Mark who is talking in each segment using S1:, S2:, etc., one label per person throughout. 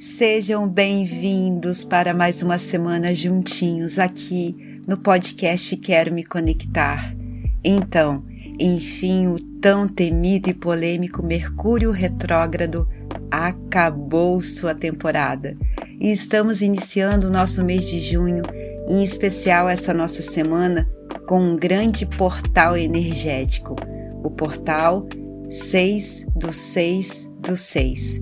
S1: Sejam bem-vindos para mais uma semana juntinhos aqui no podcast Quero Me Conectar. Então, enfim, o tão temido e polêmico Mercúrio retrógrado acabou sua temporada e estamos iniciando o nosso mês de junho, em especial essa nossa semana, com um grande portal energético, o portal 6 do 6 do 6.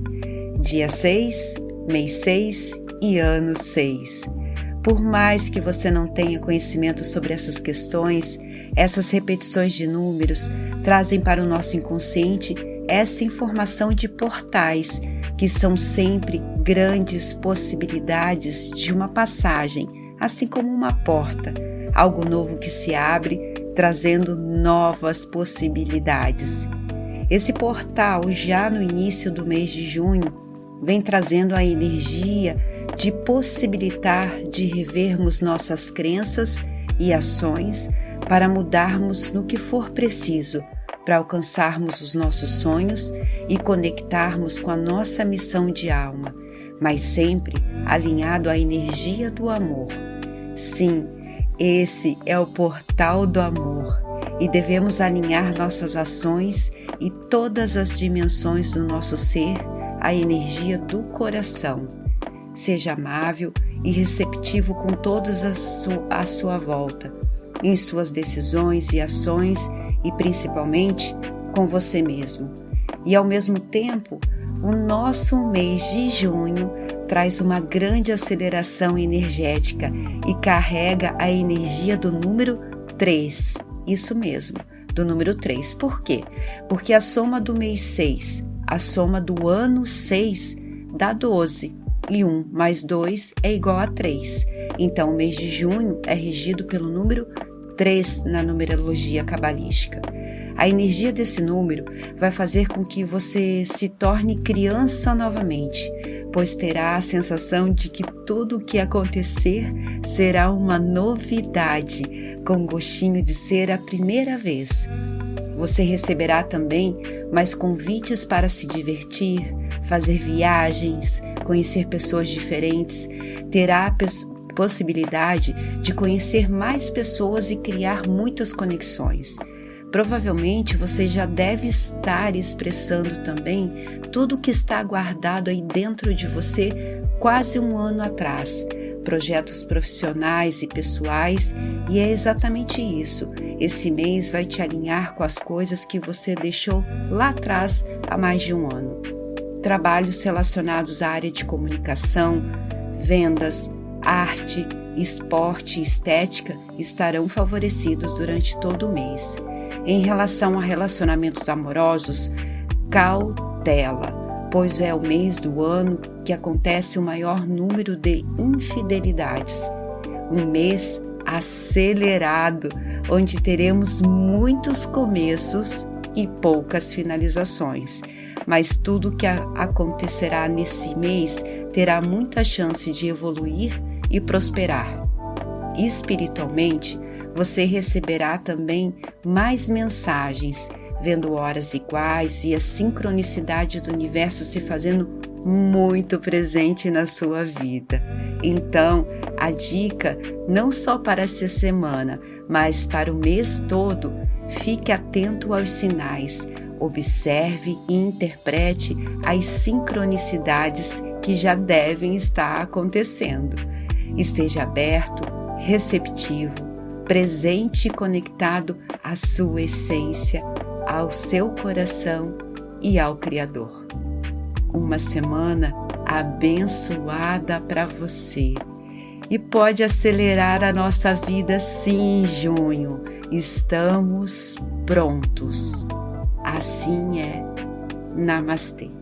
S1: Dia 6, mês 6 e ano 6. Por mais que você não tenha conhecimento sobre essas questões, essas repetições de números trazem para o nosso inconsciente essa informação de portais, que são sempre grandes possibilidades de uma passagem, assim como uma porta, algo novo que se abre, trazendo novas possibilidades. Esse portal, já no início do mês de junho, vem trazendo a energia de possibilitar de revermos nossas crenças e ações para mudarmos no que for preciso para alcançarmos os nossos sonhos e conectarmos com a nossa missão de alma, mas sempre alinhado à energia do amor. Sim, esse é o portal do amor e devemos alinhar nossas ações e todas as dimensões do nosso ser à energia do coração. Seja amável e receptivo com todos à sua volta, em suas decisões e ações e principalmente com você mesmo. E ao mesmo tempo, o nosso mês de junho traz uma grande aceleração energética e carrega a energia do número 3. Isso mesmo, do número 3. Por quê? Porque a soma do mês 6, a soma do ano 6 dá 12 e 1 mais 2 é igual a 3. Então, o mês de junho é regido pelo número 3 na numerologia cabalística. A energia desse número vai fazer com que você se torne criança novamente, pois terá a sensação de que tudo o que acontecer será uma novidade, com gostinho de ser a primeira vez. Você receberá também mais convites para se divertir, fazer viagens, conhecer pessoas diferentes, terá possibilidade de conhecer mais pessoas e criar muitas conexões. Provavelmente você já deve estar expressando também tudo o que está guardado aí dentro de você quase um ano atrás, projetos profissionais e pessoais, e é exatamente isso. Esse mês vai te alinhar com as coisas que você deixou lá atrás há mais de um ano. Trabalhos relacionados à área de comunicação, vendas, arte, esporte e estética estarão favorecidos durante todo o mês. Em relação a relacionamentos amorosos, cautela, pois é o mês do ano que acontece o maior número de infidelidades. Um mês acelerado, onde teremos muitos começos e poucas finalizações. Mas tudo que acontecerá nesse mês terá muita chance de evoluir e prosperar. Espiritualmente, você receberá também mais mensagens, vendo horas iguais e a sincronicidade do universo se fazendo muito presente na sua vida. Então, a dica não só para essa semana, mas para o mês todo, fique atento aos sinais, observe e interprete as sincronicidades que já devem estar acontecendo. Esteja aberto, receptivo, presente e conectado à sua essência, ao seu coração e ao Criador. Uma semana abençoada para você e pode acelerar a nossa vida sim, junho. Estamos prontos. Assim é. Namastê.